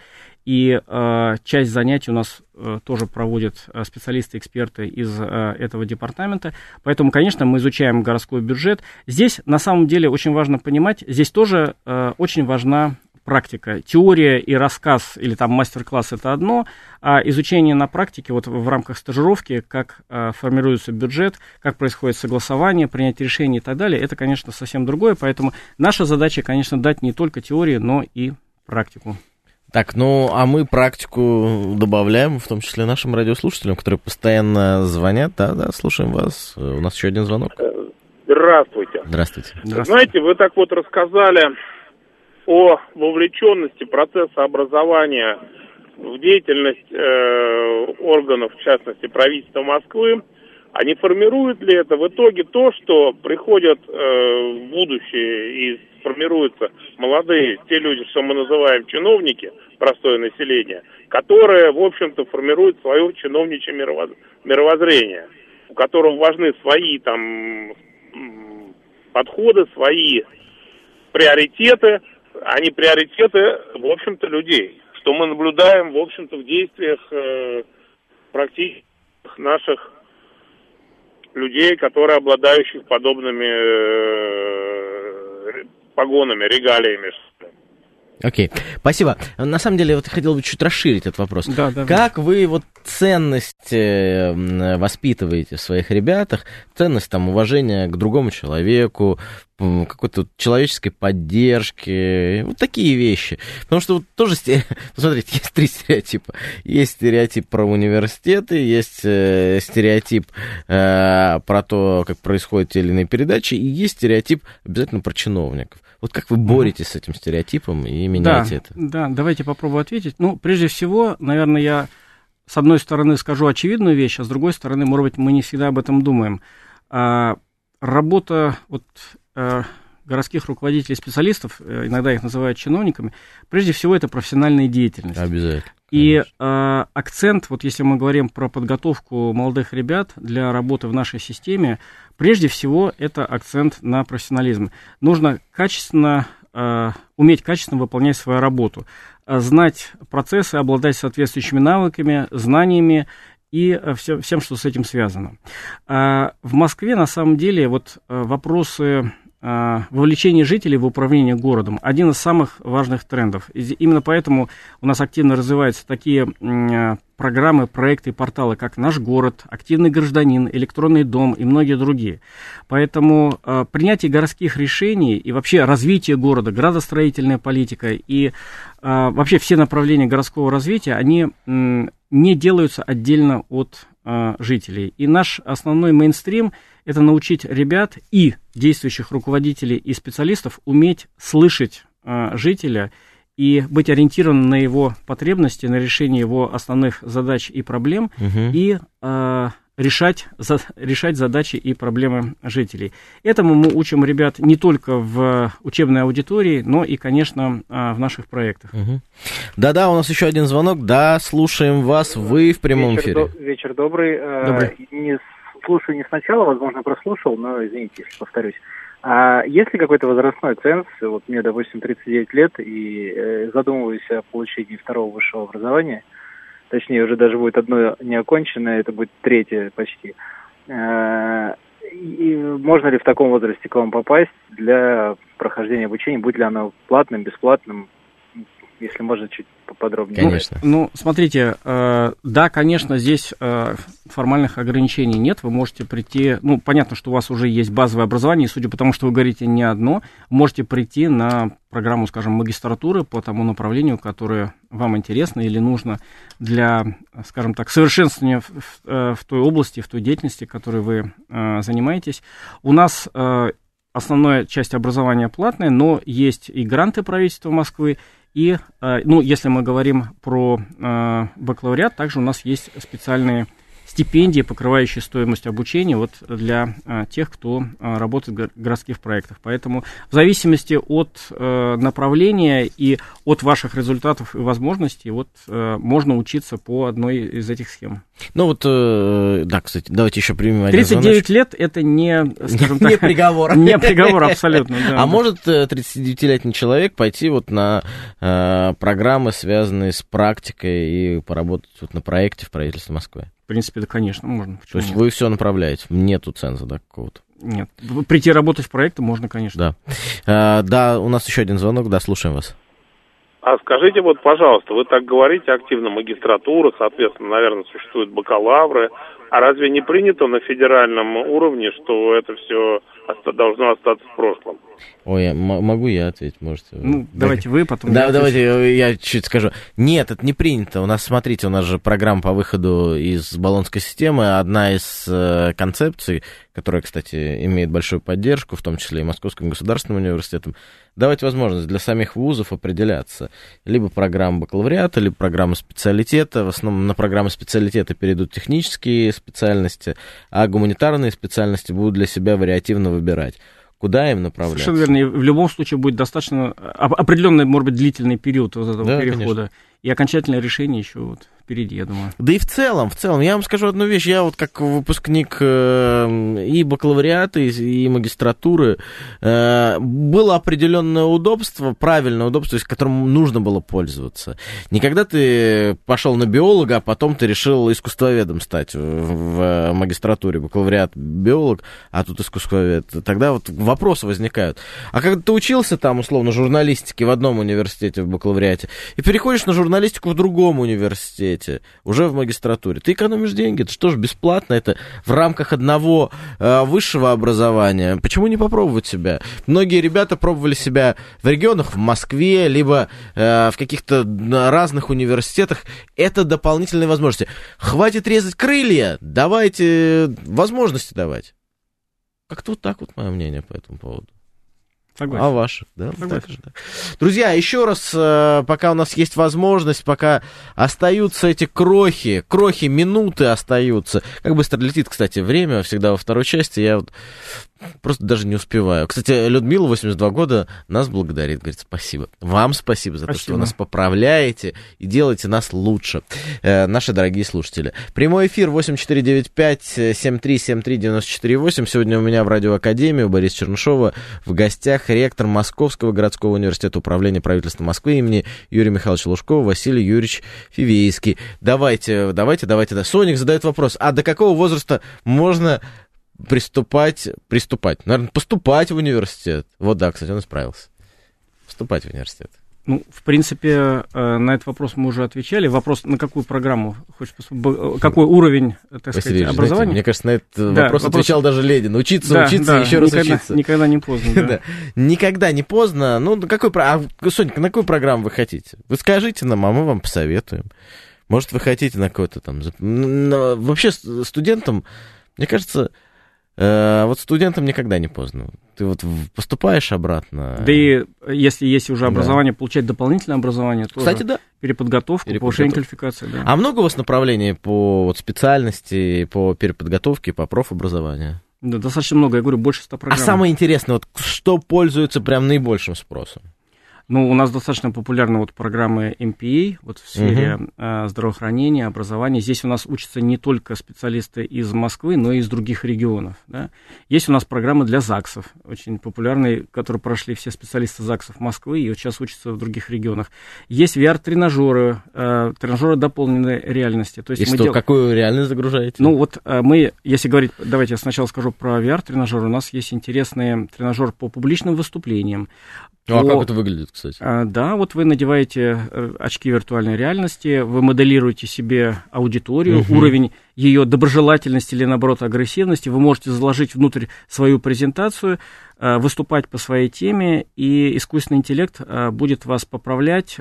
И э, часть занятий у нас э, тоже проводят э, специалисты-эксперты из э, этого департамента. Поэтому, конечно, мы изучаем городской бюджет. Здесь, на самом деле, очень важно понимать, здесь тоже э, очень важна практика. Теория и рассказ или там мастер-класс это одно, а изучение на практике вот в рамках стажировки, как э, формируется бюджет, как происходит согласование, принятие решений и так далее, это, конечно, совсем другое. Поэтому наша задача, конечно, дать не только теорию, но и практику. Так, ну, а мы практику добавляем, в том числе нашим радиослушателям, которые постоянно звонят. Да, да, слушаем вас. У нас еще один звонок. Здравствуйте. Здравствуйте. Здравствуйте. Знаете, вы так вот рассказали о вовлеченности процесса образования в деятельность э, органов, в частности правительства Москвы, а не формирует ли это в итоге то, что приходят э, в будущее и формируются молодые, те люди, что мы называем чиновники, простое население, которые, в общем-то, формируют свое чиновничье мировоз... мировоззрение, у которого важны свои там подходы, свои приоритеты, они приоритеты, в общем-то, людей, что мы наблюдаем, в общем-то, в действиях э, практически наших людей, которые обладающих подобными э, погонами, регалиями. Окей, okay. спасибо. На самом деле, вот я хотел бы чуть расширить этот вопрос. Да, да, как вы вот ценность воспитываете в своих ребятах, ценность там уважения к другому человеку, какой-то человеческой поддержки, вот такие вещи. Потому что вот тоже, посмотрите, есть три стереотипа. Есть стереотип про университеты, есть э, стереотип э, про то, как происходят те или иные передачи, и есть стереотип обязательно про чиновников. Вот как вы боретесь с этим стереотипом и меняете да, это? Да, давайте попробую ответить. Ну, прежде всего, наверное, я с одной стороны скажу очевидную вещь, а с другой стороны, может быть, мы не всегда об этом думаем. А, работа вот, городских руководителей специалистов, э, иногда их называют чиновниками, прежде всего это профессиональная деятельность. Обязательно. И э, акцент, вот если мы говорим про подготовку молодых ребят для работы в нашей системе, прежде всего это акцент на профессионализм. Нужно качественно, э, уметь качественно выполнять свою работу. Э, знать процессы, обладать соответствующими навыками, знаниями и э, все, всем, что с этим связано. А в Москве, на самом деле, вот э, вопросы вовлечение жителей в управление городом один из самых важных трендов. И именно поэтому у нас активно развиваются такие программы, проекты, порталы, как «Наш город», «Активный гражданин», «Электронный дом» и многие другие. Поэтому э, принятие городских решений и вообще развитие города, градостроительная политика и э, вообще все направления городского развития, они э, не делаются отдельно от э, жителей. И наш основной мейнстрим – это научить ребят и действующих руководителей и специалистов уметь слышать э, жителя – и быть ориентированным на его потребности, на решение его основных задач и проблем, угу. и э, решать, за, решать задачи и проблемы жителей. Этому мы учим ребят не только в учебной аудитории, но и, конечно, э, в наших проектах. Угу. Да-да, у нас еще один звонок. Да, слушаем вас. Вы в прямом вечер эфире. До, вечер добрый. Э, добрый. Не слушаю не сначала, возможно, прослушал, но извините, если повторюсь. А есть ли какой-то возрастной ценз? Вот мне, допустим, 39 лет, и э, задумываюсь о получении второго высшего образования. Точнее, уже даже будет одно неоконченное, это будет третье почти. Э, и можно ли в таком возрасте к вам попасть для прохождения обучения? Будет ли оно платным, бесплатным? Если можно чуть поподробнее. Конечно. Ну, смотрите, э, да, конечно, здесь э, формальных ограничений нет. Вы можете прийти, ну, понятно, что у вас уже есть базовое образование, и судя по тому, что вы говорите не одно, можете прийти на программу, скажем, магистратуры по тому направлению, которое вам интересно или нужно для, скажем так, совершенствования в, в, э, в той области, в той деятельности, которой вы э, занимаетесь. У нас э, основная часть образования платная, но есть и гранты правительства Москвы, и, э, ну, если мы говорим про э, бакалавриат, также у нас есть специальные стипендии, покрывающие стоимость обучения вот для а, тех, кто а, работает в городских проектах. Поэтому в зависимости от а, направления и от ваших результатов и возможностей, вот а, можно учиться по одной из этих схем. Ну вот, э, да, кстати, давайте еще примем один 39 звоночек. лет это не, скажем так... Не приговор. Не приговор, абсолютно. А может 39-летний человек пойти вот на э, программы, связанные с практикой и поработать вот на проекте в правительстве Москвы? В принципе, да, конечно, можно. Почему То есть нет? вы все направляете, нету ценза, да, какого-то? Нет. Прийти работать в проекты можно, конечно. Да. А, да, у нас еще один звонок, да, слушаем вас. А скажите вот, пожалуйста, вы так говорите активно магистратура, соответственно, наверное, существуют бакалавры, а разве не принято на федеральном уровне, что это все должно остаться в прошлом? Ой, я, могу я ответить, можете? Ну, давайте вы, потом... Да, давайте я чуть скажу. Нет, это не принято. У нас, смотрите, у нас же программа по выходу из баллонской системы. Одна из э, концепций, которая, кстати, имеет большую поддержку, в том числе и Московским государственным университетом, давать возможность для самих вузов определяться. Либо программа бакалавриата, либо программа специалитета. В основном на программы специалитета перейдут технические специальности, а гуманитарные специальности будут для себя вариативно выбирать куда им направляться. Совершенно верно. И в любом случае будет достаточно определенный, может быть, длительный период вот этого да, перехода. Конечно. И окончательное решение еще вот впереди, я думаю. Да и в целом, в целом, я вам скажу одну вещь. Я вот как выпускник э, и бакалавриата, и, магистратуры, э, было определенное удобство, правильное удобство, которым нужно было пользоваться. Не когда ты пошел на биолога, а потом ты решил искусствоведом стать в, в магистратуре, бакалавриат биолог, а тут искусствовед. Тогда вот вопросы возникают. А когда ты учился там, условно, журналистике в одном университете в бакалавриате, и переходишь на журналистику в другом университете, университете, уже в магистратуре, ты экономишь деньги, это что ж бесплатно, это в рамках одного э, высшего образования. Почему не попробовать себя? Многие ребята пробовали себя в регионах, в Москве, либо э, в каких-то разных университетах. Это дополнительные возможности. Хватит резать крылья, давайте возможности давать. Как-то вот так вот мое мнение по этому поводу. Согласен. А ваши, да? Согласен. Так, Друзья, еще раз, э, пока у нас есть возможность, пока остаются эти крохи, крохи минуты остаются. Как быстро летит, кстати, время, всегда во второй части. Я вот Просто даже не успеваю. Кстати, Людмила, 82 года, нас благодарит. Говорит, спасибо. Вам спасибо за спасибо. то, что вы нас поправляете и делаете нас лучше. Э, наши дорогие слушатели. Прямой эфир 8495-7373-94-8. Сегодня у меня в радиоакадемии у Бориса Чернышова в гостях ректор Московского городского университета управления правительства Москвы имени Юрия Михайловича Лужкова Василий Юрьевич Фивейский. Давайте, давайте, давайте. Да. Соник задает вопрос, а до какого возраста можно приступать, приступать, наверное, поступать в университет. Вот да, кстати, он исправился. Поступать в университет. Ну, в принципе, э, на этот вопрос мы уже отвечали. Вопрос, на какую программу хочешь какой уровень, так Василий сказать, образования? Знаете, мне кажется, на этот да, вопрос, вопрос отвечал даже Ленин. Учиться, да, учиться, да, еще никогда, раз учиться. Никогда не поздно, да. да. Никогда не поздно. Ну, какой, а, Сонька, на какую программу вы хотите? Вы скажите нам, а мы вам посоветуем. Может, вы хотите на какой-то там... Вообще, студентам, мне кажется, э, вот студентам никогда не поздно ты вот поступаешь обратно. Да и если есть уже образование, да. получать дополнительное образование, то Кстати, да. переподготовку, переподготовку, повышение квалификации. Да. А много у вас направлений по вот, специальности, по переподготовке, по профобразованию? Да, достаточно много, я говорю, больше 100 программ. А самое интересное, вот что пользуется прям наибольшим спросом? Ну, у нас достаточно популярны вот программы MPA вот в сфере uh-huh. э, здравоохранения, образования. Здесь у нас учатся не только специалисты из Москвы, но и из других регионов. Да? Есть у нас программы для ЗАГСов, очень популярные, которые прошли все специалисты ЗАГСов Москвы и вот сейчас учатся в других регионах. Есть VR-тренажеры, э, тренажеры дополненной реальности. То есть и мы что, дел... какую реальность загружаете? Ну, вот э, мы, если говорить, давайте я сначала скажу про VR-тренажеры. У нас есть интересный тренажер по публичным выступлениям, ну, а как это выглядит, кстати? А, да, вот вы надеваете э, очки виртуальной реальности, вы моделируете себе аудиторию, угу. уровень ее доброжелательности или, наоборот, агрессивности, вы можете заложить внутрь свою презентацию, э, выступать по своей теме, и искусственный интеллект э, будет вас поправлять,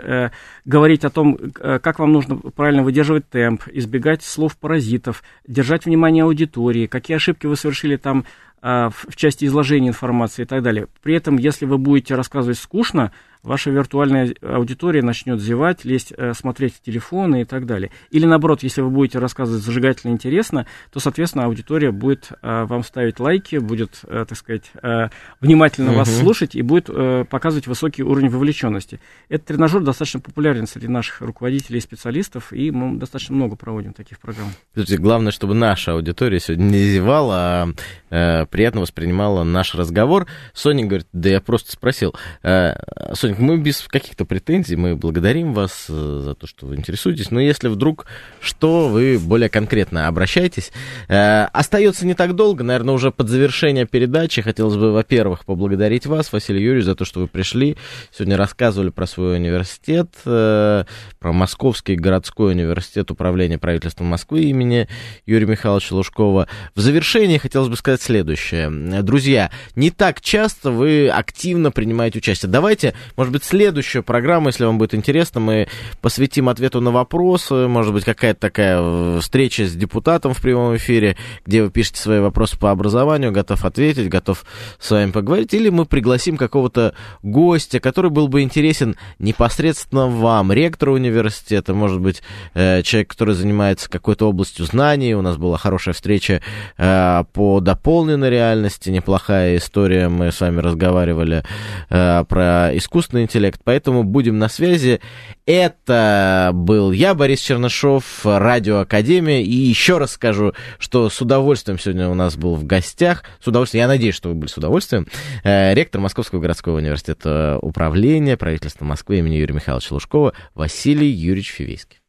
говорить о том, как вам нужно правильно выдерживать темп, избегать слов-паразитов, держать внимание аудитории, какие ошибки вы совершили там в части изложения информации и так далее. При этом, если вы будете рассказывать скучно, ваша виртуальная аудитория начнет зевать, лезть, э, смотреть в телефоны и так далее. Или наоборот, если вы будете рассказывать зажигательно интересно, то, соответственно, аудитория будет э, вам ставить лайки, будет, э, так сказать, внимательно угу. вас слушать и будет показывать высокий уровень вовлеченности. Этот тренажер достаточно популярен среди наших руководителей и специалистов, и мы достаточно много проводим таких программ. Главное, чтобы наша аудитория сегодня не зевала, а приятно воспринимала наш разговор. Соня говорит, да я просто спросил. Соня, мы без каких-то претензий, мы благодарим вас э, за то, что вы интересуетесь, но если вдруг что, вы более конкретно обращайтесь. Э, остается не так долго, наверное, уже под завершение передачи хотелось бы, во-первых, поблагодарить вас, Василий Юрьевич, за то, что вы пришли, сегодня рассказывали про свой университет, э, про Московский городской университет управления правительством Москвы имени Юрия Михайловича Лужкова. В завершении хотелось бы сказать следующее. Друзья, не так часто вы активно принимаете участие. Давайте, может быть, следующую программу, если вам будет интересно, мы посвятим ответу на вопросы. Может быть, какая-то такая э, встреча с депутатом в прямом эфире, где вы пишете свои вопросы по образованию, готов ответить, готов с вами поговорить. Или мы пригласим какого-то гостя, который был бы интересен непосредственно вам, ректору университета, может быть, э, человек, который занимается какой-то областью знаний. У нас была хорошая встреча э, по дополненной реальности, неплохая история. Мы с вами разговаривали про искусственный искусственный интеллект, поэтому будем на связи. Это был я, Борис Чернышов, Радио Академия. И еще раз скажу, что с удовольствием сегодня у нас был в гостях, с удовольствием, я надеюсь, что вы были с удовольствием, э, ректор Московского городского университета управления правительства Москвы имени Юрия Михайловича Лужкова Василий Юрьевич Фивейский.